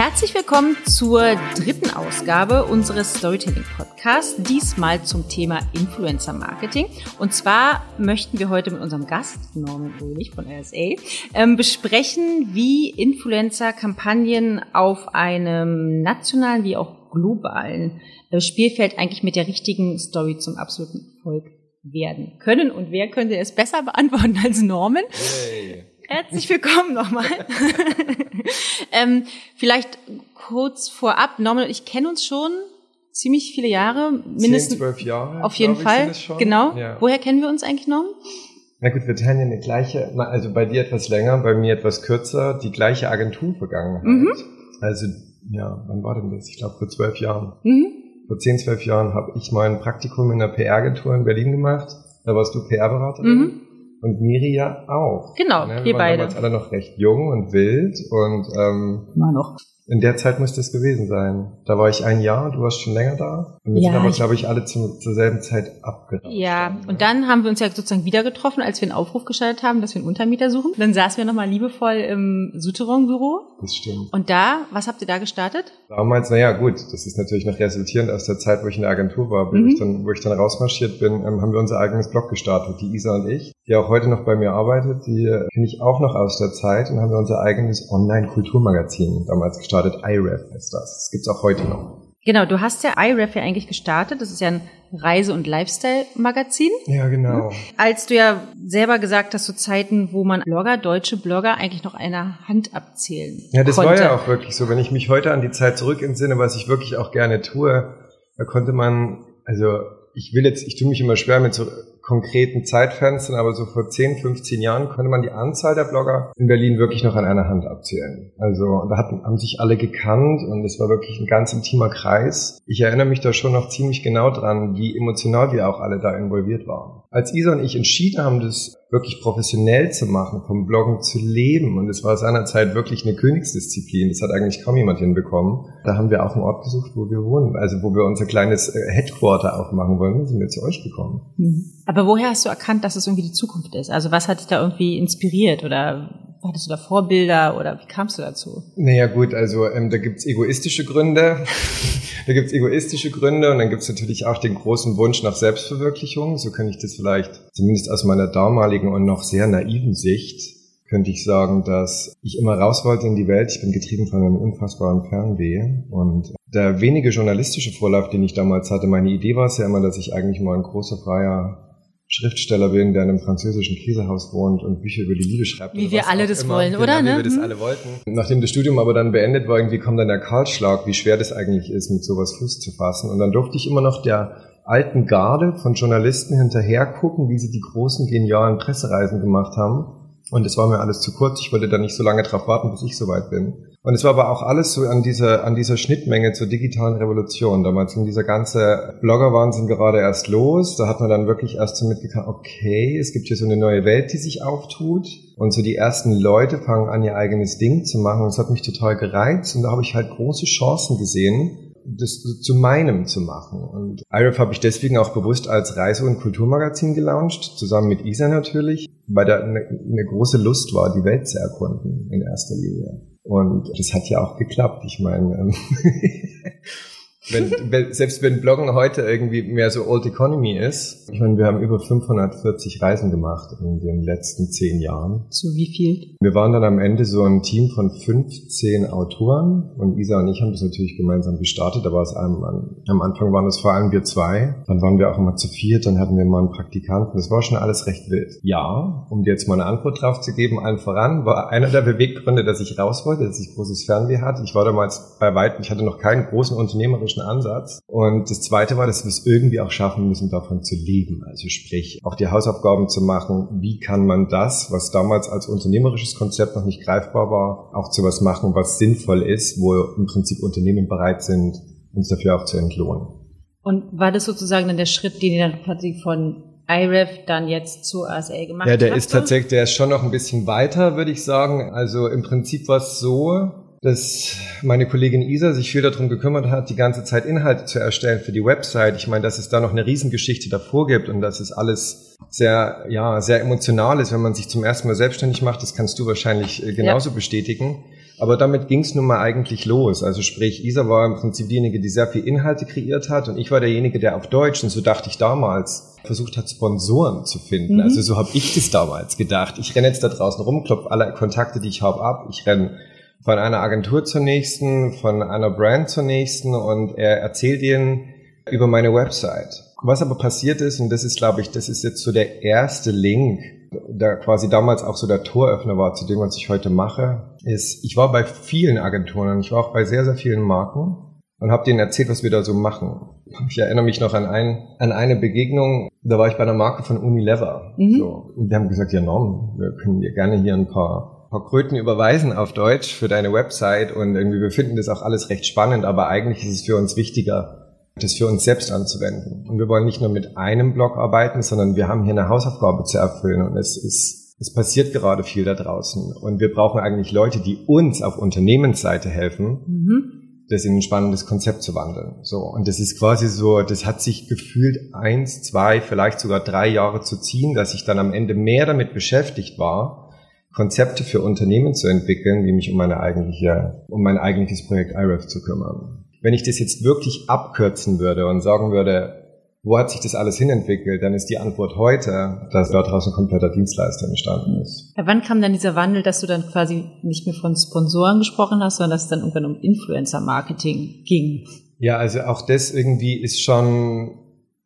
Herzlich willkommen zur dritten Ausgabe unseres Storytelling Podcasts, diesmal zum Thema Influencer Marketing. Und zwar möchten wir heute mit unserem Gast, Norman Ulrich von RSA, ähm, besprechen, wie Influencer Kampagnen auf einem nationalen wie auch globalen äh, Spielfeld eigentlich mit der richtigen Story zum absoluten Erfolg werden können. Und wer könnte es besser beantworten als Norman? Hey. Herzlich willkommen nochmal. ähm, vielleicht kurz vorab, Norman und ich kennen uns schon ziemlich viele Jahre, mindestens zwölf Jahre. Auf jeden Fall, genau. Ja. Woher kennen wir uns eigentlich, Norman? Na gut, wir teilen ja eine gleiche, also bei dir etwas länger, bei mir etwas kürzer, die gleiche Agenturvergangenheit. Mhm. Also, ja, wann war denn das? Ich glaube vor zwölf Jahren. Mhm. Vor zehn, zwölf Jahren habe ich mein Praktikum in einer PR-Agentur in Berlin gemacht. Da warst du PR-Beraterin. Mhm. Und Miri ja auch. Genau, ne? wir, wir waren beide. damals alle noch recht jung und wild und ähm, Immer noch. In der Zeit müsste es gewesen sein. Da war ich ein Jahr, du warst schon länger da. Und wir ja, sind aber, glaube ich, alle zum, zur selben Zeit abgerauscht. Ja, und dann haben wir uns ja sozusagen wieder getroffen, als wir einen Aufruf geschaltet haben, dass wir einen Untermieter suchen. Dann saßen wir nochmal liebevoll im Souterrain-Büro. Das stimmt. Und da, was habt ihr da gestartet? Damals, naja, gut, das ist natürlich noch resultierend aus der Zeit, wo ich in der Agentur war. Mhm. Wo, ich dann, wo ich dann rausmarschiert bin, ähm, haben wir unser eigenes Blog gestartet, die Isa und ich, die auch heute noch bei mir arbeitet. Die kenne ich auch noch aus der Zeit und haben wir unser eigenes Online-Kulturmagazin damals gestartet gestartet. iRef ist das. Das gibt's auch heute noch. Genau, du hast ja iRef ja eigentlich gestartet. Das ist ja ein Reise- und Lifestyle-Magazin. Ja, genau. Als du ja selber gesagt hast, zu Zeiten, wo man Blogger, deutsche Blogger eigentlich noch einer Hand abzählen Ja, das konnte. war ja auch wirklich so. Wenn ich mich heute an die Zeit zurück entsinne, was ich wirklich auch gerne tue, da konnte man, also ich will jetzt, ich tue mich immer schwer mit so konkreten Zeitfenstern, aber so vor 10, 15 Jahren konnte man die Anzahl der Blogger in Berlin wirklich noch an einer Hand abzählen. Also da hatten, haben sich alle gekannt und es war wirklich ein ganz intimer Kreis. Ich erinnere mich da schon noch ziemlich genau dran, wie emotional wir auch alle da involviert waren. Als Isa und ich entschieden haben, das wirklich professionell zu machen, vom Bloggen zu leben. Und es war seinerzeit wirklich eine Königsdisziplin. Das hat eigentlich kaum jemand hinbekommen. Da haben wir auch einen Ort gesucht, wo wir wohnen. Also wo wir unser kleines äh, Headquarter aufmachen wollen, sind wir zu euch gekommen. Mhm. Aber woher hast du erkannt, dass es irgendwie die Zukunft ist? Also was hat dich da irgendwie inspiriert oder hattest du da Vorbilder oder wie kamst du dazu? Naja gut, also ähm, da gibt's egoistische Gründe. da gibt's egoistische Gründe und dann gibt's natürlich auch den großen Wunsch nach Selbstverwirklichung. So kann ich das vielleicht, zumindest aus meiner damaligen und noch sehr naiven Sicht, könnte ich sagen, dass ich immer raus wollte in die Welt. Ich bin getrieben von einem unfassbaren Fernweh und der wenige journalistische Vorlauf, den ich damals hatte, meine Idee war es ja immer, dass ich eigentlich mal ein großer freier Schriftsteller bin, der in einem französischen Käsehaus wohnt und Bücher über die Liebe schreibt. Wie wir alle das immer. wollen, genau, oder? Wie ne? wir das hm. alle wollten. Nachdem das Studium aber dann beendet war, irgendwie kommt dann der Kahlschlag, wie schwer das eigentlich ist, mit sowas Fuß zu fassen. Und dann durfte ich immer noch der alten Garde von Journalisten hinterher gucken, wie sie die großen, genialen Pressereisen gemacht haben. Und es war mir alles zu kurz. Ich wollte da nicht so lange drauf warten, bis ich soweit bin. Und es war aber auch alles so an dieser, an dieser Schnittmenge zur digitalen Revolution. Damals ging dieser ganze Blogger-Wahnsinn gerade erst los. Da hat man dann wirklich erst so mitgekriegt, okay, es gibt hier so eine neue Welt, die sich auftut. Und so die ersten Leute fangen an, ihr eigenes Ding zu machen. Und es hat mich total gereizt. Und da habe ich halt große Chancen gesehen, das zu meinem zu machen. Und IREF habe ich deswegen auch bewusst als Reise- und Kulturmagazin gelauncht, zusammen mit Isa natürlich, weil da eine, eine große Lust war, die Welt zu erkunden in erster Linie. Und das hat ja auch geklappt. Ich meine, ähm, wenn, selbst wenn Bloggen heute irgendwie mehr so Old Economy ist, ich meine, wir haben über 540 Reisen gemacht in den letzten zehn Jahren. Zu wie viel? Wir waren dann am Ende so ein Team von 15 Autoren und Isa und ich haben das natürlich gemeinsam gestartet. War es am, am Anfang waren es vor allem wir zwei. Dann waren wir auch immer zu viert, dann hatten wir mal einen Praktikanten. Das war schon alles recht wild. Ja, um dir jetzt mal eine Antwort drauf zu geben, allen voran war einer der Beweggründe, dass ich raus wollte, dass ich großes Fernweh hatte. Ich war damals bei weitem, ich hatte noch keinen großen unternehmerischen strategischen Ansatz. Und das Zweite war, dass wir es irgendwie auch schaffen müssen, davon zu leben. Also sprich, auch die Hausaufgaben zu machen. Wie kann man das, was damals als unternehmerisches Konzept noch nicht greifbar war, auch zu was machen, was sinnvoll ist, wo im Prinzip Unternehmen bereit sind, uns dafür auch zu entlohnen. Und war das sozusagen dann der Schritt, den ihr dann quasi von IREF dann jetzt zu ASA gemacht habt? Ja, der ist tatsächlich, der ist schon noch ein bisschen weiter, würde ich sagen. Also im Prinzip war es so, dass meine Kollegin Isa sich viel darum gekümmert hat, die ganze Zeit Inhalte zu erstellen für die Website. Ich meine, dass es da noch eine Riesengeschichte davor gibt und dass es alles sehr, ja, sehr emotional ist, wenn man sich zum ersten Mal selbstständig macht. Das kannst du wahrscheinlich äh, genauso ja. bestätigen. Aber damit ging es nun mal eigentlich los. Also sprich, Isa war im Prinzip diejenige, die sehr viel Inhalte kreiert hat und ich war derjenige, der auf Deutsch, und so dachte ich damals, versucht hat, Sponsoren zu finden. Mhm. Also so habe ich das damals gedacht. Ich renne jetzt da draußen rum, klopfe alle Kontakte, die ich habe, ab. Ich renne von einer Agentur zur nächsten, von einer Brand zur nächsten und er erzählt ihnen über meine Website. Was aber passiert ist, und das ist, glaube ich, das ist jetzt so der erste Link, der quasi damals auch so der Toröffner war zu dem, was ich heute mache, ist, ich war bei vielen Agenturen und ich war auch bei sehr, sehr vielen Marken und habe denen erzählt, was wir da so machen. Ich erinnere mich noch an, ein, an eine Begegnung, da war ich bei einer Marke von Unilever. Mhm. So, und die haben gesagt, ja Norm, wir können dir gerne hier ein paar, paar Kröten überweisen auf Deutsch für deine Website und irgendwie wir finden das auch alles recht spannend, aber eigentlich ist es für uns wichtiger, das für uns selbst anzuwenden. Und wir wollen nicht nur mit einem Blog arbeiten, sondern wir haben hier eine Hausaufgabe zu erfüllen und es ist, es passiert gerade viel da draußen. Und wir brauchen eigentlich Leute, die uns auf Unternehmensseite helfen, mhm. das in ein spannendes Konzept zu wandeln. So. Und das ist quasi so, das hat sich gefühlt eins, zwei, vielleicht sogar drei Jahre zu ziehen, dass ich dann am Ende mehr damit beschäftigt war, Konzepte für Unternehmen zu entwickeln, wie mich um meine eigentliche, um mein eigentliches Projekt IREF zu kümmern. Wenn ich das jetzt wirklich abkürzen würde und sagen würde, wo hat sich das alles hinentwickelt, dann ist die Antwort heute, dass daraus ein kompletter Dienstleister entstanden ist. Ja, wann kam dann dieser Wandel, dass du dann quasi nicht mehr von Sponsoren gesprochen hast, sondern dass es dann irgendwann um Influencer-Marketing ging? Ja, also auch das irgendwie ist schon,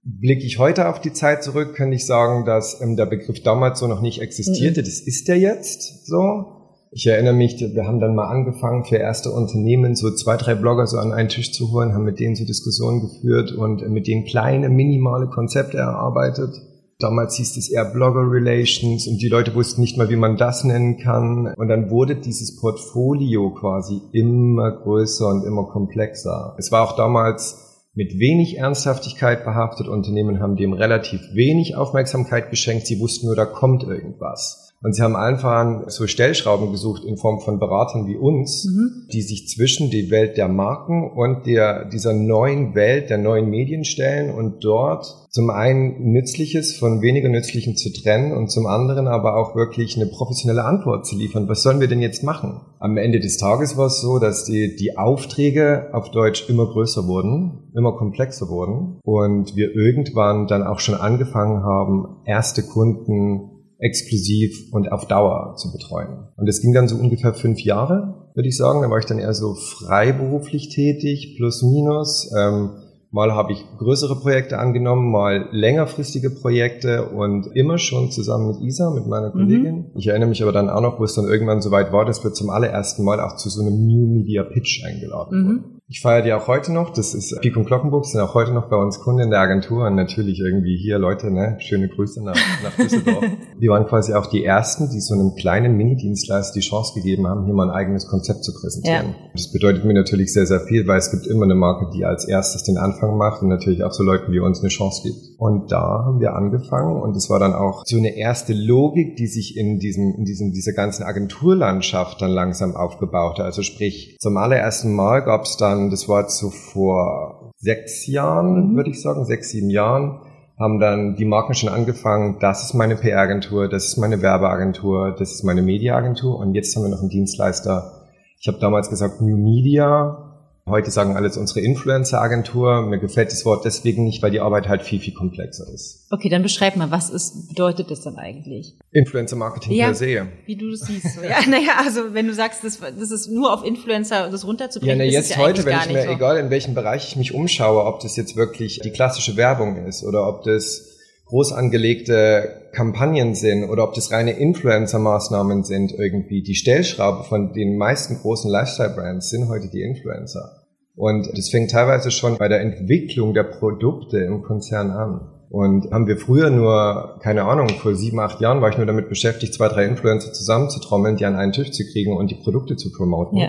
blicke ich heute auf die Zeit zurück, könnte ich sagen, dass ähm, der Begriff damals so noch nicht existierte. Mhm. Das ist der jetzt so. Ich erinnere mich, wir haben dann mal angefangen, für erste Unternehmen so zwei, drei Blogger so an einen Tisch zu holen, haben mit denen so Diskussionen geführt und mit denen kleine, minimale Konzepte erarbeitet. Damals hieß es eher Blogger Relations und die Leute wussten nicht mal, wie man das nennen kann. Und dann wurde dieses Portfolio quasi immer größer und immer komplexer. Es war auch damals mit wenig Ernsthaftigkeit behaftet. Unternehmen haben dem relativ wenig Aufmerksamkeit geschenkt. Sie wussten nur, da kommt irgendwas. Und sie haben einfach so Stellschrauben gesucht in Form von Beratern wie uns, mhm. die sich zwischen die Welt der Marken und der, dieser neuen Welt der neuen Medien stellen und dort zum einen Nützliches von weniger Nützlichen zu trennen und zum anderen aber auch wirklich eine professionelle Antwort zu liefern. Was sollen wir denn jetzt machen? Am Ende des Tages war es so, dass die, die Aufträge auf Deutsch immer größer wurden, immer komplexer wurden und wir irgendwann dann auch schon angefangen haben, erste Kunden exklusiv und auf Dauer zu betreuen. Und das ging dann so ungefähr fünf Jahre, würde ich sagen. Da war ich dann eher so freiberuflich tätig, plus minus. Ähm, mal habe ich größere Projekte angenommen, mal längerfristige Projekte und immer schon zusammen mit Isa, mit meiner mhm. Kollegin. Mhm. Ich erinnere mich aber dann auch noch, wo es dann irgendwann so weit war, dass wir zum allerersten Mal auch zu so einem New Media Pitch eingeladen mhm. wurden. Ich feiere die auch heute noch. Das ist Pik und Glockenburg, sind auch heute noch bei uns Kunden in der Agentur und natürlich irgendwie hier Leute, ne, schöne Grüße nach, nach Düsseldorf. die waren quasi auch die ersten, die so einem kleinen Mini-Dienstleister die Chance gegeben haben, hier mal ein eigenes Konzept zu präsentieren. Ja. Das bedeutet mir natürlich sehr, sehr viel, weil es gibt immer eine Marke, die als erstes den Anfang macht und natürlich auch so Leuten wie uns eine Chance gibt. Und da haben wir angefangen und es war dann auch so eine erste Logik, die sich in diesem, in diesem, dieser ganzen Agenturlandschaft dann langsam aufgebaut hat. Also sprich, zum allerersten Mal gab es dann dann, das war so vor sechs Jahren, mhm. würde ich sagen, sechs, sieben Jahren, haben dann die Marken schon angefangen, das ist meine PR-Agentur, das ist meine Werbeagentur, das ist meine Media-Agentur und jetzt haben wir noch einen Dienstleister. Ich habe damals gesagt New Media, Heute sagen alles unsere Influencer-Agentur. Mir gefällt das Wort deswegen nicht, weil die Arbeit halt viel, viel komplexer ist. Okay, dann beschreib mal, was ist, bedeutet das dann eigentlich? Influencer-Marketing ja, per se. Wie du das siehst. ja, naja, also wenn du sagst, das, das ist nur auf Influencer das runterzubringen. Ja, na, jetzt ja heute, wenn ich mir, so. egal in welchem Bereich ich mich umschaue, ob das jetzt wirklich die klassische Werbung ist oder ob das groß angelegte Kampagnen sind oder ob das reine Influencer-Maßnahmen sind irgendwie. Die Stellschraube von den meisten großen Lifestyle-Brands sind heute die Influencer. Und das fängt teilweise schon bei der Entwicklung der Produkte im Konzern an. Und haben wir früher nur, keine Ahnung, vor sieben, acht Jahren war ich nur damit beschäftigt, zwei, drei Influencer zusammenzutrommeln, die an einen Tisch zu kriegen und die Produkte zu promoten. Ja.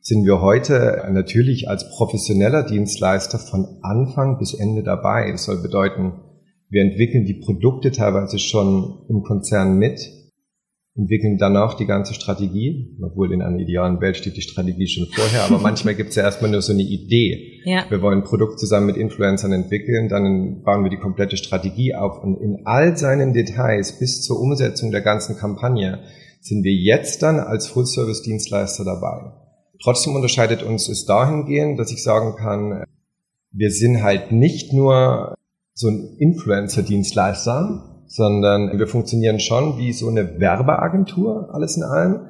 Sind wir heute natürlich als professioneller Dienstleister von Anfang bis Ende dabei. Das soll bedeuten, wir entwickeln die Produkte teilweise schon im Konzern mit, entwickeln danach die ganze Strategie, obwohl in einer idealen Welt steht die Strategie schon vorher, aber manchmal gibt es ja erstmal nur so eine Idee. Ja. Wir wollen ein Produkt zusammen mit Influencern entwickeln, dann bauen wir die komplette Strategie auf und in all seinen Details bis zur Umsetzung der ganzen Kampagne sind wir jetzt dann als Full-Service-Dienstleister dabei. Trotzdem unterscheidet uns es dahingehend, dass ich sagen kann, wir sind halt nicht nur so ein Influencer-Dienstleister, sondern wir funktionieren schon wie so eine Werbeagentur, alles in allem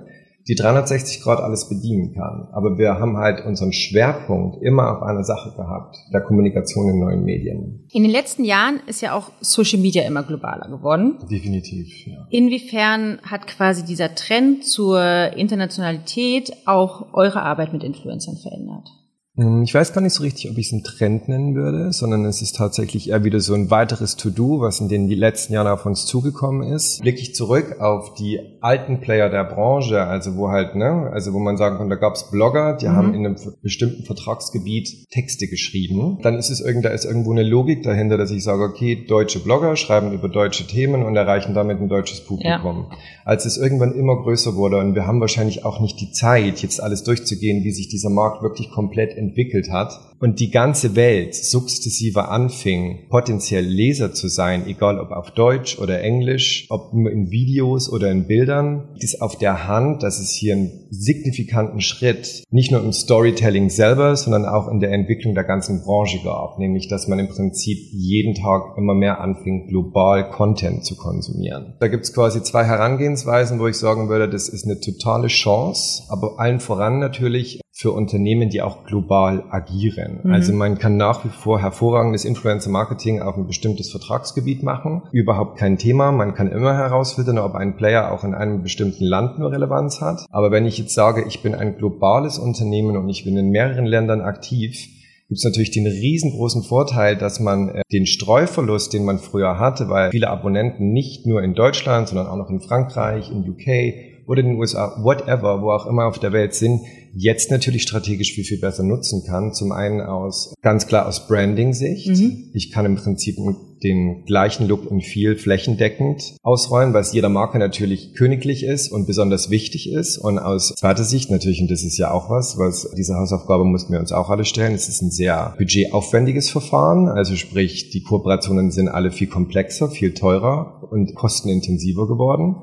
die 360 Grad alles bedienen kann. Aber wir haben halt unseren Schwerpunkt immer auf einer Sache gehabt, der Kommunikation in neuen Medien. In den letzten Jahren ist ja auch Social Media immer globaler geworden. Definitiv, ja. Inwiefern hat quasi dieser Trend zur Internationalität auch eure Arbeit mit Influencern verändert? Hm, ich weiß gar nicht so richtig, ob ich es einen Trend nennen würde, sondern es ist tatsächlich eher wieder so ein weiteres To-Do, was in den letzten Jahren auf uns zugekommen ist. Blicke ich zurück auf die alten Player der Branche, also wo halt, ne, also wo man sagen kann, da gab es Blogger, die mhm. haben in einem bestimmten Vertragsgebiet Texte geschrieben. Dann ist es irgend, da ist irgendwo eine Logik dahinter, dass ich sage, okay, deutsche Blogger schreiben über deutsche Themen und erreichen damit ein deutsches Publikum. Ja. Als es irgendwann immer größer wurde und wir haben wahrscheinlich auch nicht die Zeit, jetzt alles durchzugehen, wie sich dieser Markt wirklich komplett entwickelt hat und die ganze Welt sukzessive anfing, potenziell Leser zu sein, egal ob auf Deutsch oder Englisch, ob nur in Videos oder in Bildern, ist auf der Hand, dass es hier einen signifikanten Schritt nicht nur im Storytelling selber, sondern auch in der Entwicklung der ganzen Branche gab, nämlich dass man im Prinzip jeden Tag immer mehr anfing, global Content zu konsumieren. Da gibt es quasi zwei Herangehensweisen, wo ich sagen würde, das ist eine totale Chance, aber allen voran natürlich für Unternehmen, die auch global agieren. Mhm. Also man kann nach wie vor hervorragendes Influencer-Marketing auf ein bestimmtes Vertragsgebiet machen. Überhaupt kein Thema. Man kann immer herausfinden, ob ein Player auch in einem bestimmten Land nur Relevanz hat. Aber wenn ich jetzt sage, ich bin ein globales Unternehmen und ich bin in mehreren Ländern aktiv, gibt es natürlich den riesengroßen Vorteil, dass man äh, den Streuverlust, den man früher hatte, weil viele Abonnenten nicht nur in Deutschland, sondern auch noch in Frankreich, in UK oder in den USA, whatever, wo auch immer auf der Welt sind, jetzt natürlich strategisch viel, viel besser nutzen kann. Zum einen aus, ganz klar aus Branding-Sicht. Mhm. Ich kann im Prinzip den gleichen Look in viel flächendeckend ausrollen, was jeder Marke natürlich königlich ist und besonders wichtig ist. Und aus zweiter Sicht natürlich, und das ist ja auch was, was diese Hausaufgabe mussten wir uns auch alle stellen, es ist ein sehr budgetaufwendiges Verfahren. Also sprich, die Kooperationen sind alle viel komplexer, viel teurer und kostenintensiver geworden.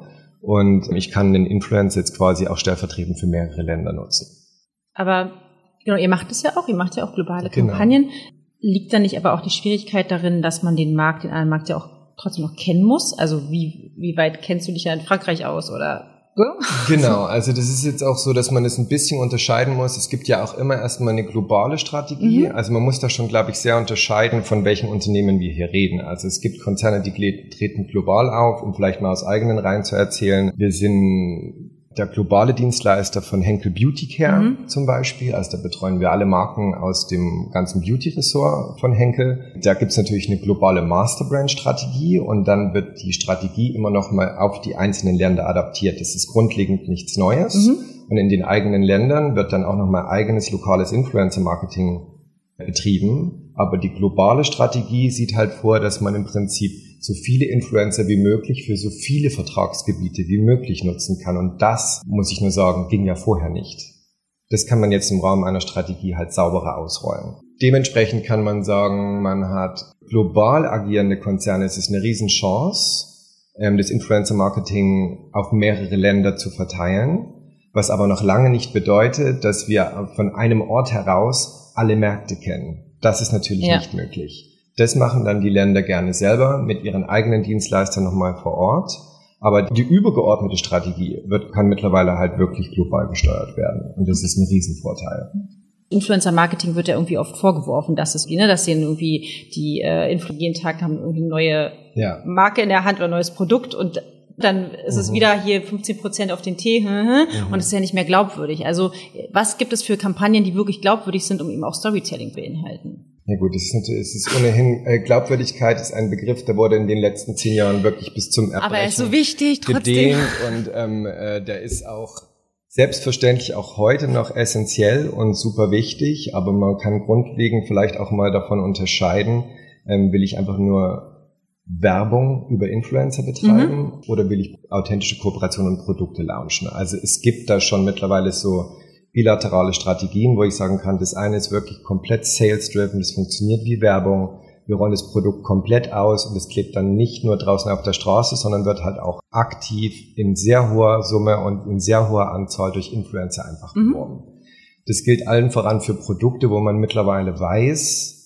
Und ich kann den Influencer jetzt quasi auch stellvertretend für mehrere Länder nutzen. Aber genau, ihr macht es ja auch, ihr macht ja auch globale genau. Kampagnen. Liegt da nicht aber auch die Schwierigkeit darin, dass man den Markt, den einen Markt ja auch trotzdem noch kennen muss? Also wie, wie weit kennst du dich ja in Frankreich aus oder Genau, also das ist jetzt auch so, dass man es ein bisschen unterscheiden muss. Es gibt ja auch immer erstmal eine globale Strategie. Mhm. Also man muss da schon, glaube ich, sehr unterscheiden, von welchen Unternehmen wir hier reden. Also es gibt Konzerne, die treten global auf, um vielleicht mal aus eigenen Reihen zu erzählen. Wir sind der globale Dienstleister von Henkel Beauty Care mhm. zum Beispiel. Also da betreuen wir alle Marken aus dem ganzen Beauty-Ressort von Henkel. Da gibt's natürlich eine globale Masterbrand-Strategie und dann wird die Strategie immer noch mal auf die einzelnen Länder adaptiert. Das ist grundlegend nichts Neues. Mhm. Und in den eigenen Ländern wird dann auch noch mal eigenes lokales Influencer-Marketing betrieben. Aber die globale Strategie sieht halt vor, dass man im Prinzip so viele Influencer wie möglich für so viele Vertragsgebiete wie möglich nutzen kann. Und das, muss ich nur sagen, ging ja vorher nicht. Das kann man jetzt im Rahmen einer Strategie halt sauberer ausrollen. Dementsprechend kann man sagen, man hat global agierende Konzerne. Es ist eine Riesenchance, ähm, das Influencer-Marketing auf mehrere Länder zu verteilen, was aber noch lange nicht bedeutet, dass wir von einem Ort heraus alle Märkte kennen. Das ist natürlich ja. nicht möglich. Das machen dann die Länder gerne selber mit ihren eigenen Dienstleistern nochmal vor Ort. Aber die übergeordnete Strategie wird, kann mittlerweile halt wirklich global gesteuert werden. Und das ist ein Riesenvorteil. Influencer-Marketing wird ja irgendwie oft vorgeworfen, dass es, ne, dass sie irgendwie die äh, Influencer jeden Tag haben irgendwie eine neue ja. Marke in der Hand oder ein neues Produkt und dann ist mhm. es wieder hier 15 Prozent auf den Tee mhm. und es ist ja nicht mehr glaubwürdig. Also was gibt es für Kampagnen, die wirklich glaubwürdig sind, um eben auch Storytelling beinhalten? Ja gut, es ist es ist ohnehin, äh, Glaubwürdigkeit ist ein Begriff, der wurde in den letzten zehn Jahren wirklich bis zum Erbrechen Aber er ist so wichtig, trotzdem. Und ähm, äh, der ist auch selbstverständlich auch heute noch essentiell und super wichtig, aber man kann grundlegend vielleicht auch mal davon unterscheiden, ähm, will ich einfach nur Werbung über Influencer betreiben mhm. oder will ich authentische Kooperationen und Produkte launchen? Also es gibt da schon mittlerweile so bilaterale Strategien, wo ich sagen kann, das eine ist wirklich komplett sales-driven, das funktioniert wie Werbung. wir rollen das Produkt komplett aus und es klebt dann nicht nur draußen auf der Straße, sondern wird halt auch aktiv in sehr hoher Summe und in sehr hoher Anzahl durch Influencer einfach mhm. beworben. Das gilt allen voran für Produkte, wo man mittlerweile weiß,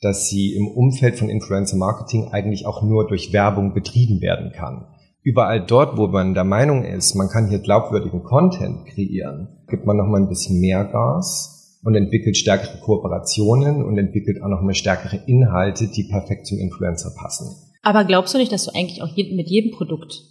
dass sie im Umfeld von Influencer Marketing eigentlich auch nur durch Werbung betrieben werden kann. Überall dort, wo man der Meinung ist, man kann hier glaubwürdigen Content kreieren, gibt man noch mal ein bisschen mehr Gas und entwickelt stärkere Kooperationen und entwickelt auch nochmal stärkere Inhalte, die perfekt zum Influencer passen. Aber glaubst du nicht, dass du eigentlich auch mit jedem Produkt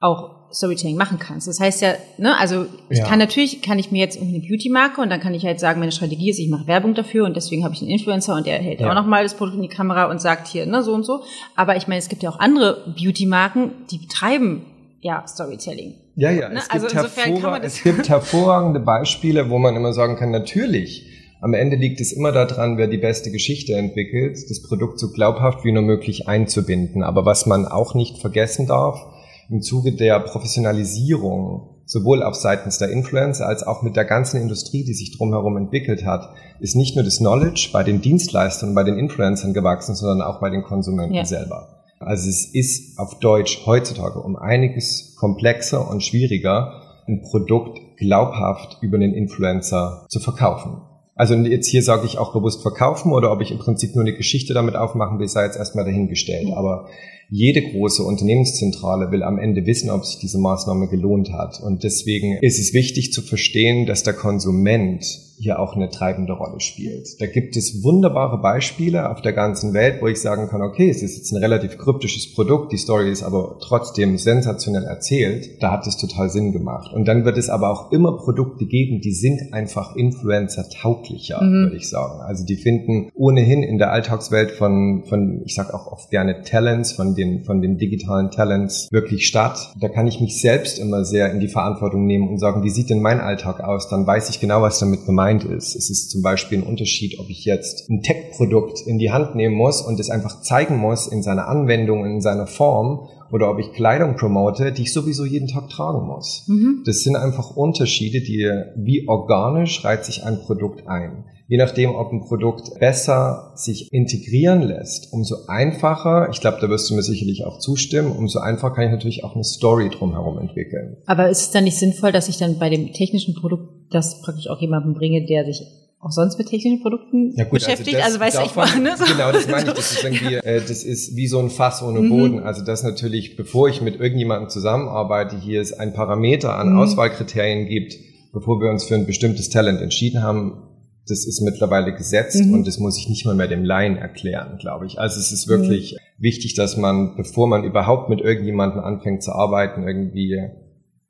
auch Storytelling machen kannst? Das heißt ja, ne, also ich ja. kann natürlich, kann ich mir jetzt eine Beauty-Marke und dann kann ich halt sagen, meine Strategie ist, ich mache Werbung dafür und deswegen habe ich einen Influencer und der hält ja. auch nochmal das Produkt in die Kamera und sagt hier, ne, so und so. Aber ich meine, es gibt ja auch andere Beauty-Marken, die betreiben ja Storytelling. Ja, ja, ne? es, also gibt hervorrag es gibt hervorragende Beispiele, wo man immer sagen kann, natürlich, am Ende liegt es immer daran, wer die beste Geschichte entwickelt, das Produkt so glaubhaft wie nur möglich einzubinden. Aber was man auch nicht vergessen darf, im Zuge der Professionalisierung, sowohl auf seitens der Influencer als auch mit der ganzen Industrie, die sich drumherum entwickelt hat, ist nicht nur das Knowledge bei den Dienstleistern, bei den Influencern gewachsen, sondern auch bei den Konsumenten ja. selber. Also es ist auf Deutsch heutzutage um einiges komplexer und schwieriger, ein Produkt glaubhaft über einen Influencer zu verkaufen. Also jetzt hier sage ich auch bewusst verkaufen oder ob ich im Prinzip nur eine Geschichte damit aufmachen will, sei jetzt erstmal dahingestellt. Aber jede große Unternehmenszentrale will am Ende wissen, ob sich diese Maßnahme gelohnt hat. Und deswegen ist es wichtig zu verstehen, dass der Konsument hier auch eine treibende Rolle spielt. Da gibt es wunderbare Beispiele auf der ganzen Welt, wo ich sagen kann, okay, es ist jetzt ein relativ kryptisches Produkt, die Story ist aber trotzdem sensationell erzählt. Da hat es total Sinn gemacht. Und dann wird es aber auch immer Produkte geben, die sind einfach Influencer-tauglicher, mhm. würde ich sagen. Also die finden ohnehin in der Alltagswelt von, von ich sag auch oft gerne Talents, von den, von den digitalen Talents wirklich statt. Da kann ich mich selbst immer sehr in die Verantwortung nehmen und sagen, wie sieht denn mein Alltag aus? Dann weiß ich genau, was damit gemeint gemeint ist. Es ist zum Beispiel ein Unterschied, ob ich jetzt ein Tech-Produkt in die Hand nehmen muss und es einfach zeigen muss in seiner Anwendung, in seiner Form oder ob ich Kleidung promote, die ich sowieso jeden Tag tragen muss. Mhm. Das sind einfach Unterschiede, die, wie organisch reiht sich ein Produkt ein. Je nachdem, ob ein Produkt besser sich integrieren lässt, umso einfacher, ich glaube, da wirst du mir sicherlich auch zustimmen, umso einfacher kann ich natürlich auch eine Story drumherum entwickeln. Aber ist es dann nicht sinnvoll, dass ich dann bei dem technischen Produkt das praktisch auch jemandem bringe, der sich auch sonst mit technischen Produkten ja, gut, also beschäftigt. Also, das, also weißt du, ich meine. So. Genau, das meine ich. Das ist irgendwie, äh, das ist wie so ein Fass ohne mhm. Boden. Also das natürlich, bevor ich mit irgendjemandem zusammenarbeite, hier es ein Parameter an mhm. Auswahlkriterien gibt, bevor wir uns für ein bestimmtes Talent entschieden haben, das ist mittlerweile gesetzt mhm. und das muss ich nicht mal mehr dem Laien erklären, glaube ich. Also es ist wirklich mhm. wichtig, dass man, bevor man überhaupt mit irgendjemandem anfängt zu arbeiten, irgendwie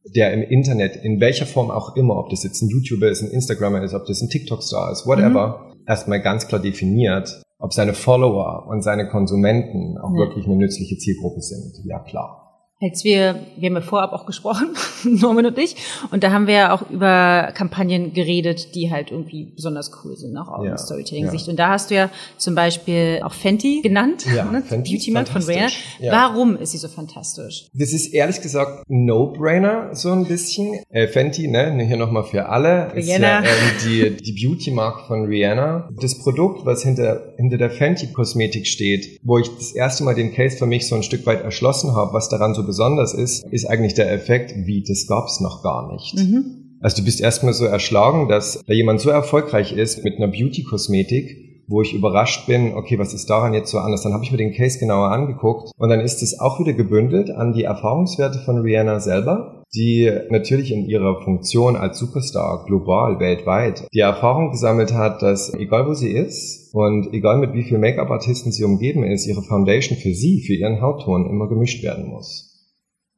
der im Internet, in welcher Form auch immer, ob das jetzt ein YouTuber ist, ein Instagrammer ist, ob das ein TikTok-Star ist, whatever, mhm. erstmal ganz klar definiert, ob seine Follower und seine Konsumenten auch ja. wirklich eine nützliche Zielgruppe sind. Ja, klar als wir, wir haben ja vorab auch gesprochen, Norman und ich, und da haben wir ja auch über Kampagnen geredet, die halt irgendwie besonders cool sind, auch aus ja, Storytelling-Sicht. Ja. Und da hast du ja zum Beispiel auch Fenty genannt, ja, ne? Fenty Beauty Mark von Rare. Ja. Warum ist sie so fantastisch? Das ist ehrlich gesagt No-Brainer, so ein bisschen. Äh, Fenty, ne, hier nochmal für alle, Rihanna. ist ja ähm, die, die Beauty Mark von Rihanna. Das Produkt, was hinter, hinter der Fenty-Kosmetik steht, wo ich das erste Mal den Case für mich so ein Stück weit erschlossen habe, was daran so besonders ist, ist eigentlich der Effekt, wie das gab's noch gar nicht. Mhm. Also du bist erstmal so erschlagen, dass da jemand so erfolgreich ist mit einer Beauty-Kosmetik, wo ich überrascht bin, okay, was ist daran jetzt so anders? Dann habe ich mir den Case genauer angeguckt und dann ist es auch wieder gebündelt an die Erfahrungswerte von Rihanna selber, die natürlich in ihrer Funktion als Superstar global, weltweit, die Erfahrung gesammelt hat, dass egal wo sie ist und egal mit wie viel Make-up-Artisten sie umgeben ist, ihre Foundation für sie, für ihren Hautton immer gemischt werden muss.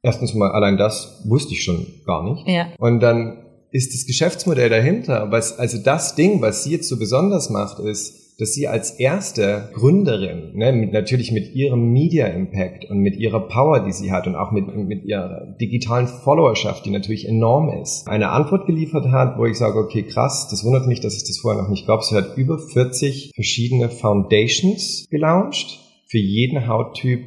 Erstens mal, allein das wusste ich schon gar nicht. Ja. Und dann ist das Geschäftsmodell dahinter, was, also das Ding, was sie jetzt so besonders macht, ist, dass sie als erste Gründerin, ne, mit, natürlich mit ihrem Media Impact und mit ihrer Power, die sie hat und auch mit, mit ihrer digitalen Followerschaft, die natürlich enorm ist, eine Antwort geliefert hat, wo ich sage, okay, krass, das wundert mich, dass es das vorher noch nicht gab. Sie hat über 40 verschiedene Foundations gelauncht, für jeden Hauttyp,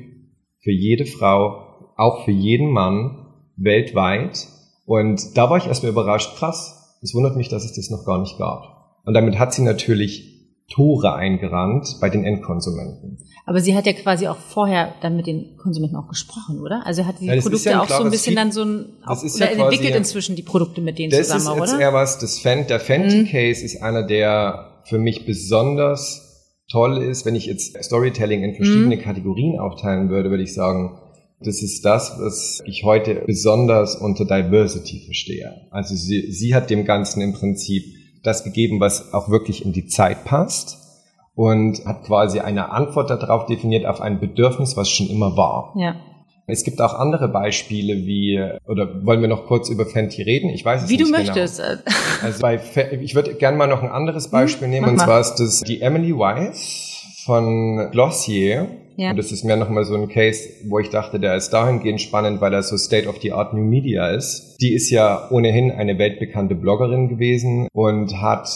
für jede Frau, auch für jeden Mann weltweit. Und da war ich erstmal überrascht, krass, es wundert mich, dass es das noch gar nicht gab. Und damit hat sie natürlich Tore eingerannt bei den Endkonsumenten. Aber sie hat ja quasi auch vorher dann mit den Konsumenten auch gesprochen, oder? Also hat die ja, Produkte ja auch so ein bisschen dann so ein, auch, oder ja entwickelt inzwischen die Produkte mit denen das zusammen, ist jetzt oder? eher was, das Fenty, der Fenty mhm. Case ist einer, der für mich besonders toll ist. Wenn ich jetzt Storytelling in verschiedene mhm. Kategorien aufteilen würde, würde ich sagen, das ist das, was ich heute besonders unter Diversity verstehe. Also sie, sie hat dem Ganzen im Prinzip das gegeben, was auch wirklich in die Zeit passt und hat quasi eine Antwort darauf definiert auf ein Bedürfnis, was schon immer war. Ja. Es gibt auch andere Beispiele wie, oder wollen wir noch kurz über Fenty reden? Ich weiß es wie nicht Wie du möchtest. Genau. Also bei, ich würde gerne mal noch ein anderes hm, Beispiel hm, nehmen, und zwar ist das die Emily Weiss von Glossier. Ja. Und das ist mir nochmal so ein Case, wo ich dachte, der ist dahingehend spannend, weil er so State of the Art New Media ist. Die ist ja ohnehin eine weltbekannte Bloggerin gewesen und hat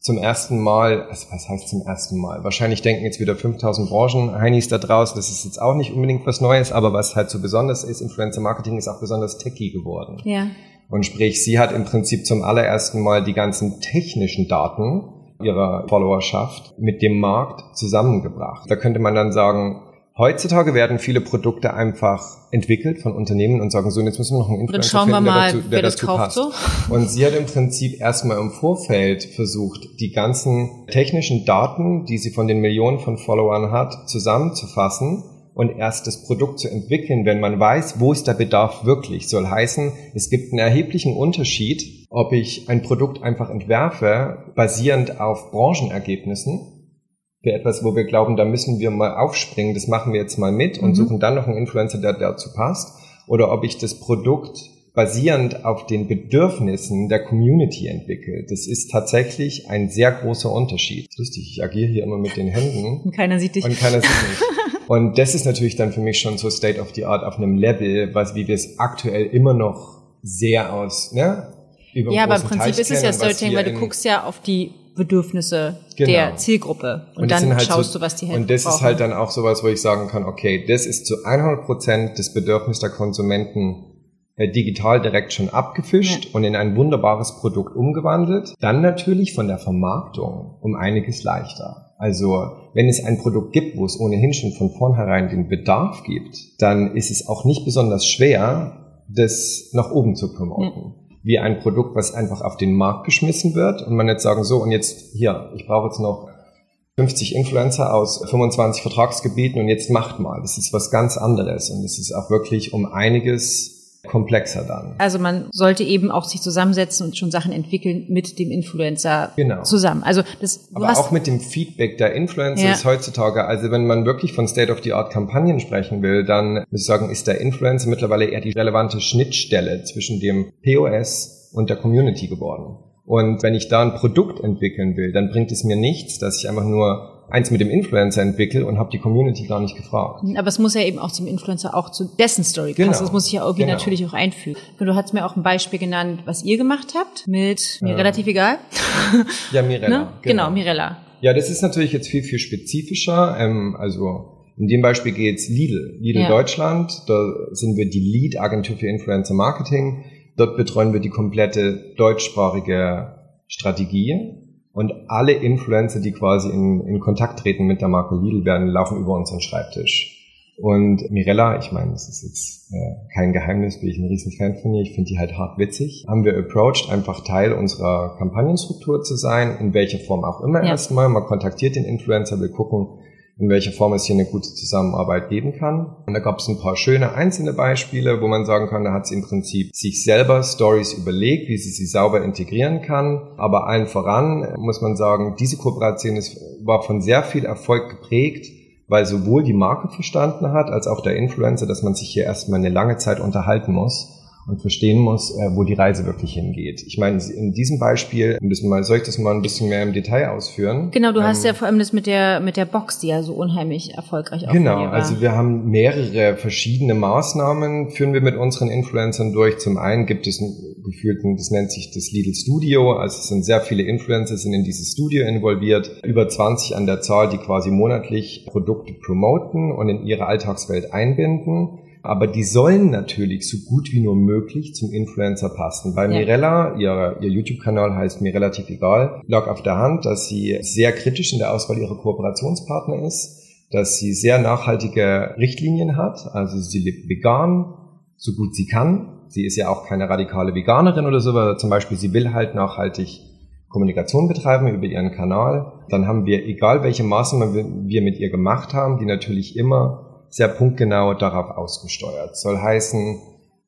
zum ersten Mal, also was heißt zum ersten Mal? Wahrscheinlich denken jetzt wieder 5000 Branchen, Heinis da draußen, das ist jetzt auch nicht unbedingt was Neues, aber was halt so besonders ist, Influencer Marketing ist auch besonders techy geworden. Ja. Und sprich, sie hat im Prinzip zum allerersten Mal die ganzen technischen Daten ihrer Followerschaft mit dem Markt zusammengebracht. Da könnte man dann sagen, Heutzutage werden viele Produkte einfach entwickelt von Unternehmen und sagen so, jetzt müssen wir noch einen Influencer Dann schauen finden, wir mal, der dazu, der wer das dazu kauft passt. So. Und sie hat im Prinzip erstmal im Vorfeld versucht, die ganzen technischen Daten, die sie von den Millionen von Followern hat, zusammenzufassen und erst das Produkt zu entwickeln, wenn man weiß, wo ist der Bedarf wirklich. Soll heißen, es gibt einen erheblichen Unterschied, ob ich ein Produkt einfach entwerfe, basierend auf Branchenergebnissen für etwas, wo wir glauben, da müssen wir mal aufspringen, das machen wir jetzt mal mit und mhm. suchen dann noch einen Influencer, der dazu passt, oder ob ich das Produkt basierend auf den Bedürfnissen der Community entwickle. Das ist tatsächlich ein sehr großer Unterschied. Lustig, ich agiere hier immer mit den Händen. Und keiner sieht dich. Und keiner sieht mich. Und das ist natürlich dann für mich schon so State of the Art auf einem Level, was wie wir es aktuell immer noch sehr aus, ne? Über ja, aber im Prinzip ist es ja Storytelling, weil du guckst ja auf die Bedürfnisse genau. der Zielgruppe. Und, und dann halt schaust so, du, was die Helfer Und das brauchen. ist halt dann auch sowas, wo ich sagen kann, okay, das ist zu 100 Prozent das Bedürfnis der Konsumenten äh, digital direkt schon abgefischt ja. und in ein wunderbares Produkt umgewandelt. Dann natürlich von der Vermarktung um einiges leichter. Also wenn es ein Produkt gibt, wo es ohnehin schon von vornherein den Bedarf gibt, dann ist es auch nicht besonders schwer, das nach oben zu promoten. Ja wie ein Produkt, was einfach auf den Markt geschmissen wird und man jetzt sagen, so und jetzt hier, ich brauche jetzt noch 50 Influencer aus 25 Vertragsgebieten und jetzt macht mal. Das ist was ganz anderes und es ist auch wirklich um einiges komplexer dann. Also man sollte eben auch sich zusammensetzen und schon Sachen entwickeln mit dem Influencer genau. zusammen. Also das aber auch mit dem Feedback der Influencer ja. ist heutzutage. Also wenn man wirklich von State of the Art Kampagnen sprechen will, dann muss ich sagen, ist der Influencer mittlerweile eher die relevante Schnittstelle zwischen dem POS und der Community geworden. Und wenn ich da ein Produkt entwickeln will, dann bringt es mir nichts, dass ich einfach nur eins mit dem Influencer entwickle und habe die Community gar nicht gefragt. Aber es muss ja eben auch zum Influencer auch zu dessen Story passen. Genau. Das muss ich ja irgendwie genau. natürlich auch einfügen. Und du hast mir auch ein Beispiel genannt, was ihr gemacht habt mit mir ja. relativ egal. Ja, Mirella. ne? genau. genau, Mirella. Ja, das ist natürlich jetzt viel, viel spezifischer. Ähm, also in dem Beispiel geht's Lidl, Lidl ja. Deutschland. Da sind wir die Lead-Agentur für Influencer Marketing. Dort betreuen wir die komplette deutschsprachige Strategie und alle Influencer, die quasi in, in Kontakt treten mit der Marke Lidl, werden laufen über unseren Schreibtisch. Und Mirella, ich meine, das ist jetzt äh, kein Geheimnis, bin ich ein riesen Fan von ihr, ich finde die halt hart witzig, haben wir approached, einfach Teil unserer Kampagnenstruktur zu sein, in welcher Form auch immer ja. erstmal. Man kontaktiert den Influencer, wir gucken, in welcher Form es hier eine gute Zusammenarbeit geben kann. Und da gab es ein paar schöne einzelne Beispiele, wo man sagen kann, da hat sie im Prinzip sich selber Stories überlegt, wie sie sie sauber integrieren kann. Aber allen voran muss man sagen, diese Kooperation ist, war von sehr viel Erfolg geprägt, weil sowohl die Marke verstanden hat, als auch der Influencer, dass man sich hier erstmal eine lange Zeit unterhalten muss und verstehen muss, äh, wo die Reise wirklich hingeht. Ich meine, in diesem Beispiel, soll ich das mal ein bisschen mehr im Detail ausführen? Genau, du hast ähm, ja vor allem das mit der, mit der Box, die ja so unheimlich erfolgreich auch Genau, also wir haben mehrere verschiedene Maßnahmen, führen wir mit unseren Influencern durch. Zum einen gibt es gefühlt, das nennt sich das Lidl Studio, also es sind sehr viele Influencer sind in dieses Studio involviert, über 20 an der Zahl, die quasi monatlich Produkte promoten und in ihre Alltagswelt einbinden. Aber die sollen natürlich so gut wie nur möglich zum Influencer passen. Bei ja. Mirella, ihr, ihr YouTube-Kanal heißt mir relativ egal, lag auf der Hand, dass sie sehr kritisch in der Auswahl ihrer Kooperationspartner ist, dass sie sehr nachhaltige Richtlinien hat, also sie lebt vegan, so gut sie kann. Sie ist ja auch keine radikale Veganerin oder so, aber zum Beispiel sie will halt nachhaltig Kommunikation betreiben über ihren Kanal. Dann haben wir, egal welche Maßnahmen wir mit ihr gemacht haben, die natürlich immer sehr punktgenau darauf ausgesteuert. Soll heißen,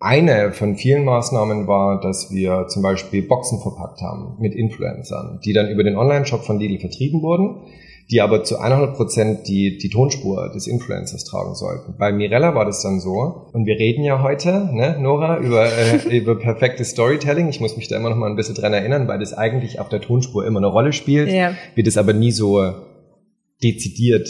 eine von vielen Maßnahmen war, dass wir zum Beispiel Boxen verpackt haben mit Influencern, die dann über den Online-Shop von Lidl vertrieben wurden, die aber zu 100 Prozent die, die Tonspur des Influencers tragen sollten. Bei Mirella war das dann so, und wir reden ja heute, ne, Nora, über, äh, über perfektes Storytelling. Ich muss mich da immer noch mal ein bisschen dran erinnern, weil das eigentlich auf der Tonspur immer eine Rolle spielt, ja. wir das aber nie so dezidiert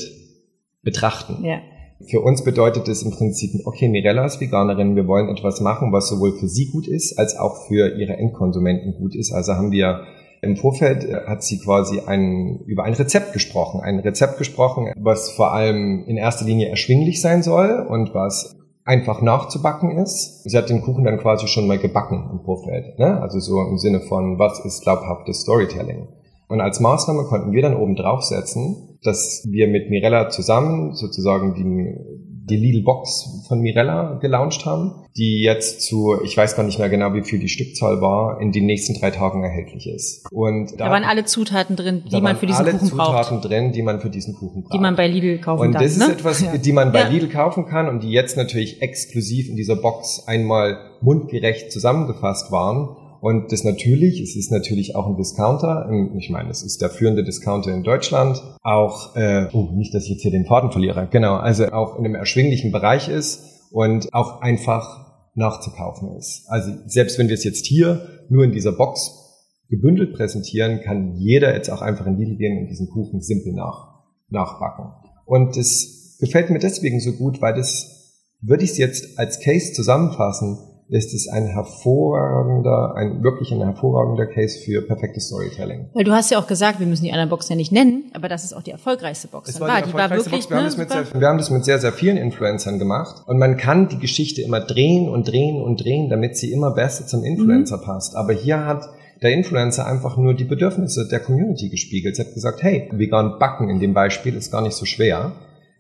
betrachten. Ja. Für uns bedeutet es im Prinzip, okay, Mirella ist Veganerin, wir wollen etwas machen, was sowohl für sie gut ist, als auch für ihre Endkonsumenten gut ist. Also haben wir im Vorfeld äh, hat sie quasi ein, über ein Rezept gesprochen. Ein Rezept gesprochen, was vor allem in erster Linie erschwinglich sein soll und was einfach nachzubacken ist. Sie hat den Kuchen dann quasi schon mal gebacken im Vorfeld. Ne? Also so im Sinne von, was ist glaubhaftes Storytelling? Und als Maßnahme konnten wir dann oben draufsetzen, dass wir mit Mirella zusammen sozusagen die die Lidl Box von Mirella gelauncht haben, die jetzt zu, ich weiß gar nicht mehr genau, wie viel die Stückzahl war, in den nächsten drei Tagen erhältlich ist. Und da, da waren alle Zutaten drin, die man für diesen Kuchen braucht. alle Zutaten drin, die man für diesen Kuchen braucht. Die man bei Lidl kaufen kann. Und das ist ne? etwas, ja. die man bei ja. Lidl kaufen kann und die jetzt natürlich exklusiv in dieser Box einmal mundgerecht zusammengefasst waren und das natürlich, es ist natürlich auch ein Discounter. Ich meine, es ist der führende Discounter in Deutschland. Auch, äh, oh, nicht, dass ich jetzt hier den Faden verliere. Genau, also auch in einem erschwinglichen Bereich ist und auch einfach nachzukaufen ist. Also selbst wenn wir es jetzt hier nur in dieser Box gebündelt präsentieren, kann jeder jetzt auch einfach in Lidl gehen und diesen Kuchen simpel nach, nachbacken. Und das gefällt mir deswegen so gut, weil das würde ich es jetzt als Case zusammenfassen ist es ein hervorragender, ein wirklich ein hervorragender Case für perfektes Storytelling. Weil du hast ja auch gesagt, wir müssen die anderen Box ja nicht nennen, aber das ist auch die erfolgreichste Box. Es war, war die, die war wirklich, Box. Wir, ne, haben das mit sehr, wir haben das mit sehr, sehr vielen Influencern gemacht und man kann die Geschichte immer drehen und drehen und drehen, damit sie immer besser zum Influencer mhm. passt. Aber hier hat der Influencer einfach nur die Bedürfnisse der Community gespiegelt. Sie hat gesagt, hey, vegan backen in dem Beispiel ist gar nicht so schwer.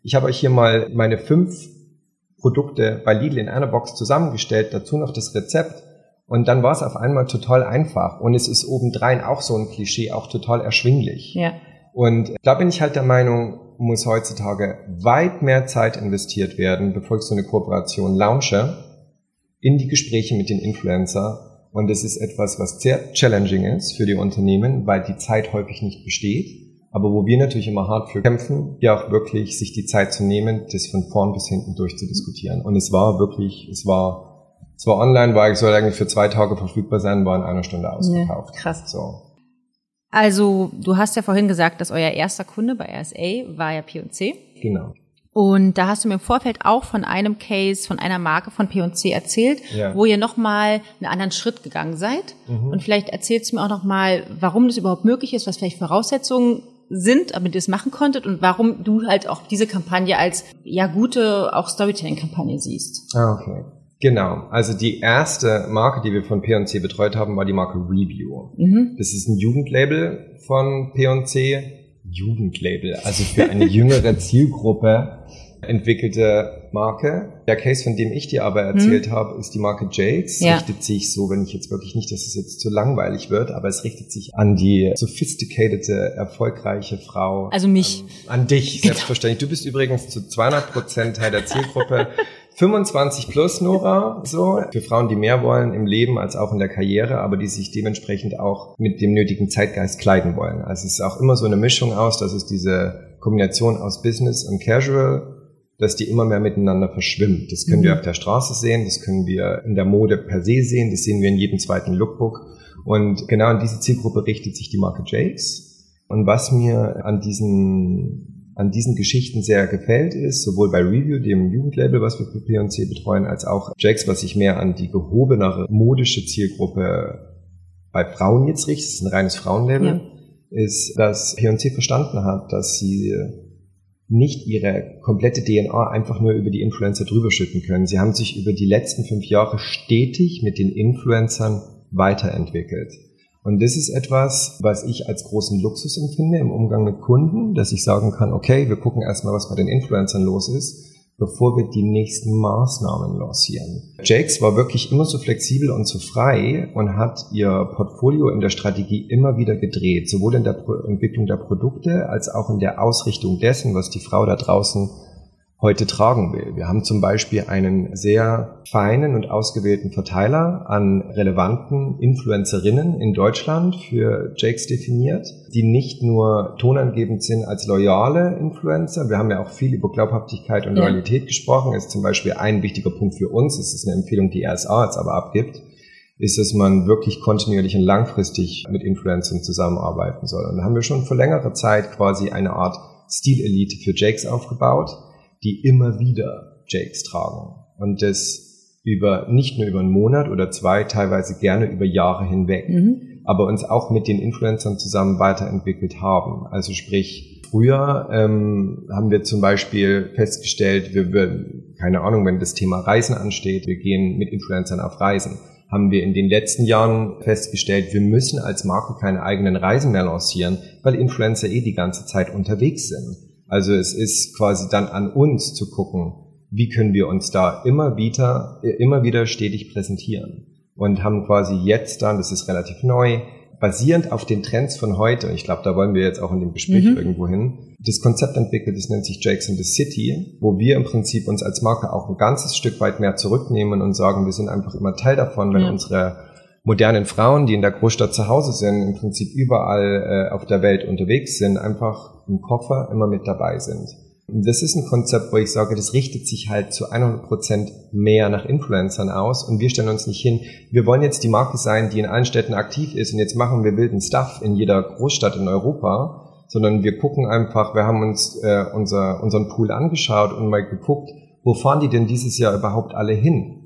Ich habe euch hier mal meine fünf Produkte bei Lidl in einer Box zusammengestellt, dazu noch das Rezept. Und dann war es auf einmal total einfach. Und es ist obendrein auch so ein Klischee, auch total erschwinglich. Ja. Und da bin ich halt der Meinung, muss heutzutage weit mehr Zeit investiert werden, bevor ich so eine Kooperation launche, in die Gespräche mit den Influencer. Und das ist etwas, was sehr challenging ist für die Unternehmen, weil die Zeit häufig nicht besteht aber wo wir natürlich immer hart für kämpfen, ja auch wirklich sich die Zeit zu nehmen, das von vorn bis hinten durchzudiskutieren. Und es war wirklich, es war, es war online, war ich soll eigentlich für zwei Tage verfügbar sein, war in einer Stunde ausgekauft. Ja, krass. So. Also, du hast ja vorhin gesagt, dass euer erster Kunde bei RSA war ja P&C. Genau. Und da hast du mir im Vorfeld auch von einem Case, von einer Marke von P&C erzählt, ja. wo ihr nochmal einen anderen Schritt gegangen seid. Mhm. Und vielleicht erzählst du mir auch nochmal, warum das überhaupt möglich ist, was vielleicht Voraussetzungen sind, damit ihr es machen konntet und warum du halt auch diese Kampagne als ja gute auch Storytelling-Kampagne siehst. Ah, okay. Genau. Also die erste Marke, die wir von P&C betreut haben, war die Marke Review. Mhm. Das ist ein Jugendlabel von P&C. Jugendlabel, also für eine jüngere Zielgruppe entwickelte Marke. Der Case, von dem ich dir aber erzählt hm. habe, ist die Marke Jakes. Ja. Richtet sich so, wenn ich jetzt wirklich nicht, dass es jetzt zu langweilig wird, aber es richtet sich an die sophisticated, erfolgreiche Frau. Also mich. Ähm, an dich, genau. selbstverständlich. Du bist übrigens zu 200 Prozent Teil der Zielgruppe. 25 plus, Nora, so. Für Frauen, die mehr wollen im Leben als auch in der Karriere, aber die sich dementsprechend auch mit dem nötigen Zeitgeist kleiden wollen. Also es ist auch immer so eine Mischung aus, dass es diese Kombination aus Business und Casual dass die immer mehr miteinander verschwimmen. Das können mhm. wir auf der Straße sehen, das können wir in der Mode per se sehen, das sehen wir in jedem zweiten Lookbook. Und genau an diese Zielgruppe richtet sich die Marke Jakes. Und was mir an diesen, an diesen Geschichten sehr gefällt, ist, sowohl bei Review, dem Jugendlabel, was wir für P&C betreuen, als auch Jakes, was sich mehr an die gehobenere modische Zielgruppe bei Frauen jetzt richtet, ist ein reines Frauenlabel, ja. ist, dass P&C verstanden hat, dass sie nicht ihre komplette DNA einfach nur über die Influencer drüber schütten können. Sie haben sich über die letzten fünf Jahre stetig mit den Influencern weiterentwickelt. Und das ist etwas, was ich als großen Luxus empfinde im Umgang mit Kunden, dass ich sagen kann, okay, wir gucken erstmal, was bei den Influencern los ist bevor wir die nächsten Maßnahmen lancieren. Jakes war wirklich immer so flexibel und so frei und hat ihr Portfolio in der Strategie immer wieder gedreht, sowohl in der Entwicklung der Produkte als auch in der Ausrichtung dessen, was die Frau da draußen heute tragen will. Wir haben zum Beispiel einen sehr feinen und ausgewählten Verteiler an relevanten Influencerinnen in Deutschland für Jakes definiert, die nicht nur tonangebend sind als loyale Influencer. Wir haben ja auch viel über Glaubhaftigkeit und Loyalität ja. gesprochen. Ist zum Beispiel ein wichtiger Punkt für uns. Es ist eine Empfehlung, die RSA jetzt aber abgibt ist, dass man wirklich kontinuierlich und langfristig mit Influencern zusammenarbeiten soll. Und da haben wir schon vor längerer Zeit quasi eine Art Stilelite für Jakes aufgebaut die immer wieder Jakes tragen. Und das über, nicht nur über einen Monat oder zwei, teilweise gerne über Jahre hinweg. Mhm. Aber uns auch mit den Influencern zusammen weiterentwickelt haben. Also sprich, früher ähm, haben wir zum Beispiel festgestellt, wir würden, keine Ahnung, wenn das Thema Reisen ansteht, wir gehen mit Influencern auf Reisen haben wir in den letzten Jahren festgestellt, wir müssen als Marke keine eigenen Reisen mehr lancieren, weil Influencer eh die ganze Zeit unterwegs sind. Also es ist quasi dann an uns zu gucken, wie können wir uns da immer wieder, immer wieder stetig präsentieren. Und haben quasi jetzt dann, das ist relativ neu, basierend auf den Trends von heute, und ich glaube, da wollen wir jetzt auch in dem Gespräch mhm. irgendwo hin, das Konzept entwickelt, das nennt sich Jakes in the City, wo wir im Prinzip uns als Marke auch ein ganzes Stück weit mehr zurücknehmen und sagen, wir sind einfach immer Teil davon, wenn ja. unsere modernen Frauen, die in der Großstadt zu Hause sind, im Prinzip überall äh, auf der Welt unterwegs sind, einfach im Koffer immer mit dabei sind. Und das ist ein Konzept, wo ich sage, das richtet sich halt zu 100 Prozent mehr nach Influencern aus und wir stellen uns nicht hin, wir wollen jetzt die Marke sein, die in allen Städten aktiv ist und jetzt machen wir wilden Stuff in jeder Großstadt in Europa, sondern wir gucken einfach, wir haben uns äh, unser, unseren Pool angeschaut und mal geguckt, wo fahren die denn dieses Jahr überhaupt alle hin?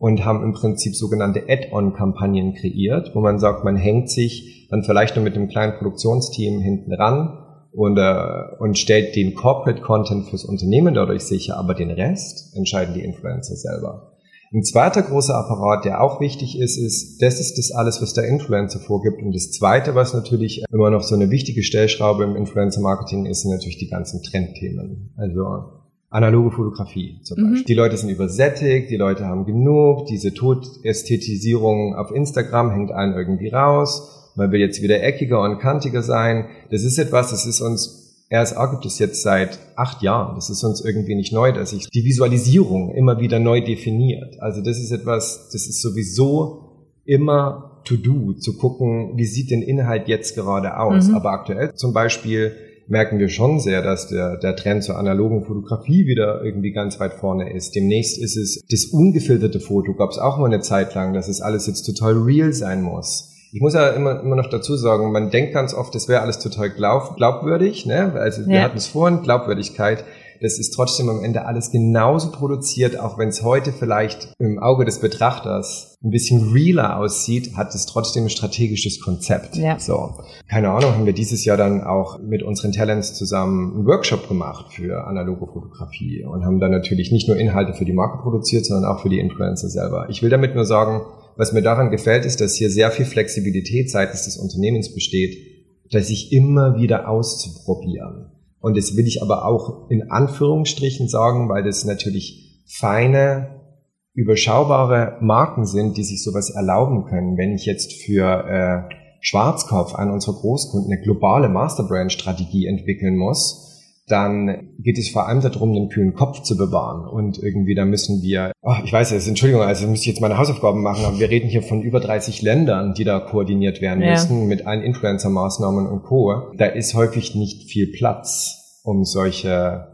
Und haben im Prinzip sogenannte Add-on-Kampagnen kreiert, wo man sagt, man hängt sich dann vielleicht nur mit einem kleinen Produktionsteam hinten ran und, äh, und stellt den Corporate Content fürs Unternehmen dadurch sicher, aber den Rest entscheiden die Influencer selber. Ein zweiter großer Apparat, der auch wichtig ist, ist, das ist das alles, was der Influencer vorgibt. Und das zweite, was natürlich immer noch so eine wichtige Stellschraube im Influencer-Marketing ist, sind natürlich die ganzen Trendthemen. Also analoge Fotografie zum Beispiel. Mhm. Die Leute sind übersättigt, die Leute haben genug, diese Todästhetisierung auf Instagram hängt einen irgendwie raus, man will jetzt wieder eckiger und kantiger sein. Das ist etwas, das ist uns, RSA gibt es jetzt seit acht Jahren, das ist uns irgendwie nicht neu, dass sich die Visualisierung immer wieder neu definiert. Also das ist etwas, das ist sowieso immer to do, zu gucken, wie sieht denn Inhalt jetzt gerade aus. Mhm. Aber aktuell zum Beispiel merken wir schon sehr, dass der, der Trend zur analogen Fotografie wieder irgendwie ganz weit vorne ist. Demnächst ist es das ungefilterte Foto, gab es auch mal eine Zeit lang, dass es alles jetzt total real sein muss. Ich muss ja immer, immer noch dazu sagen, man denkt ganz oft, das wäre alles total glaub, glaubwürdig. Ne? Also wir hatten es vorhin, Glaubwürdigkeit. Das ist trotzdem am Ende alles genauso produziert, auch wenn es heute vielleicht im Auge des Betrachters ein bisschen realer aussieht, hat es trotzdem ein strategisches Konzept. Ja. So. Keine Ahnung, haben wir dieses Jahr dann auch mit unseren Talents zusammen einen Workshop gemacht für analoge Fotografie und haben dann natürlich nicht nur Inhalte für die Marke produziert, sondern auch für die Influencer selber. Ich will damit nur sagen, was mir daran gefällt, ist, dass hier sehr viel Flexibilität seitens des Unternehmens besteht, dass sich immer wieder auszuprobieren. Und das will ich aber auch in Anführungsstrichen sagen, weil das natürlich feine, überschaubare Marken sind, die sich sowas erlauben können. Wenn ich jetzt für äh, Schwarzkopf, einen unserer Großkunden, eine globale Masterbrand-Strategie entwickeln muss, dann geht es vor allem darum, den kühlen Kopf zu bewahren. Und irgendwie, da müssen wir, oh, ich weiß jetzt, Entschuldigung, also müsste ich jetzt meine Hausaufgaben machen, aber wir reden hier von über 30 Ländern, die da koordiniert werden ja. müssen, mit allen Influencer-Maßnahmen und Co. Da ist häufig nicht viel Platz, um solche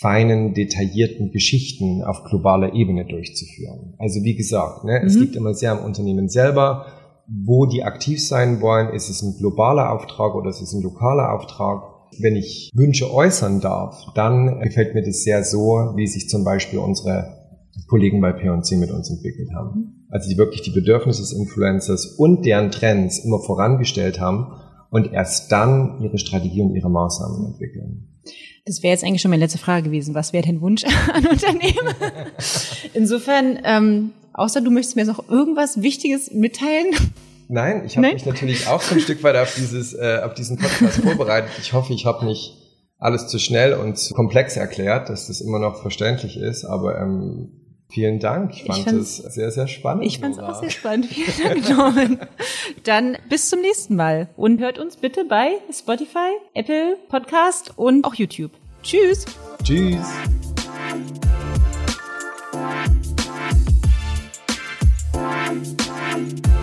feinen, detaillierten Geschichten auf globaler Ebene durchzuführen. Also wie gesagt, ne, mhm. es liegt immer sehr am Unternehmen selber, wo die aktiv sein wollen. Ist es ein globaler Auftrag oder ist es ein lokaler Auftrag? Wenn ich Wünsche äußern darf, dann gefällt mir das sehr so, wie sich zum Beispiel unsere Kollegen bei P&C mit uns entwickelt haben. Also die wirklich die Bedürfnisse des Influencers und deren Trends immer vorangestellt haben und erst dann ihre Strategie und ihre Maßnahmen entwickeln. Das wäre jetzt eigentlich schon meine letzte Frage gewesen. Was wäre dein Wunsch an Unternehmen? Insofern, ähm, außer du möchtest mir noch irgendwas Wichtiges mitteilen. Nein, ich habe mich natürlich auch so ein Stück weit auf dieses, äh, auf diesen Podcast vorbereitet. Ich hoffe, ich habe nicht alles zu schnell und zu komplex erklärt, dass das immer noch verständlich ist. Aber ähm, vielen Dank. Ich fand es sehr, sehr spannend. Ich fand es auch sehr spannend. Vielen Dank, Norman. Dann bis zum nächsten Mal und hört uns bitte bei Spotify, Apple Podcast und auch YouTube. Tschüss. Tschüss. Thank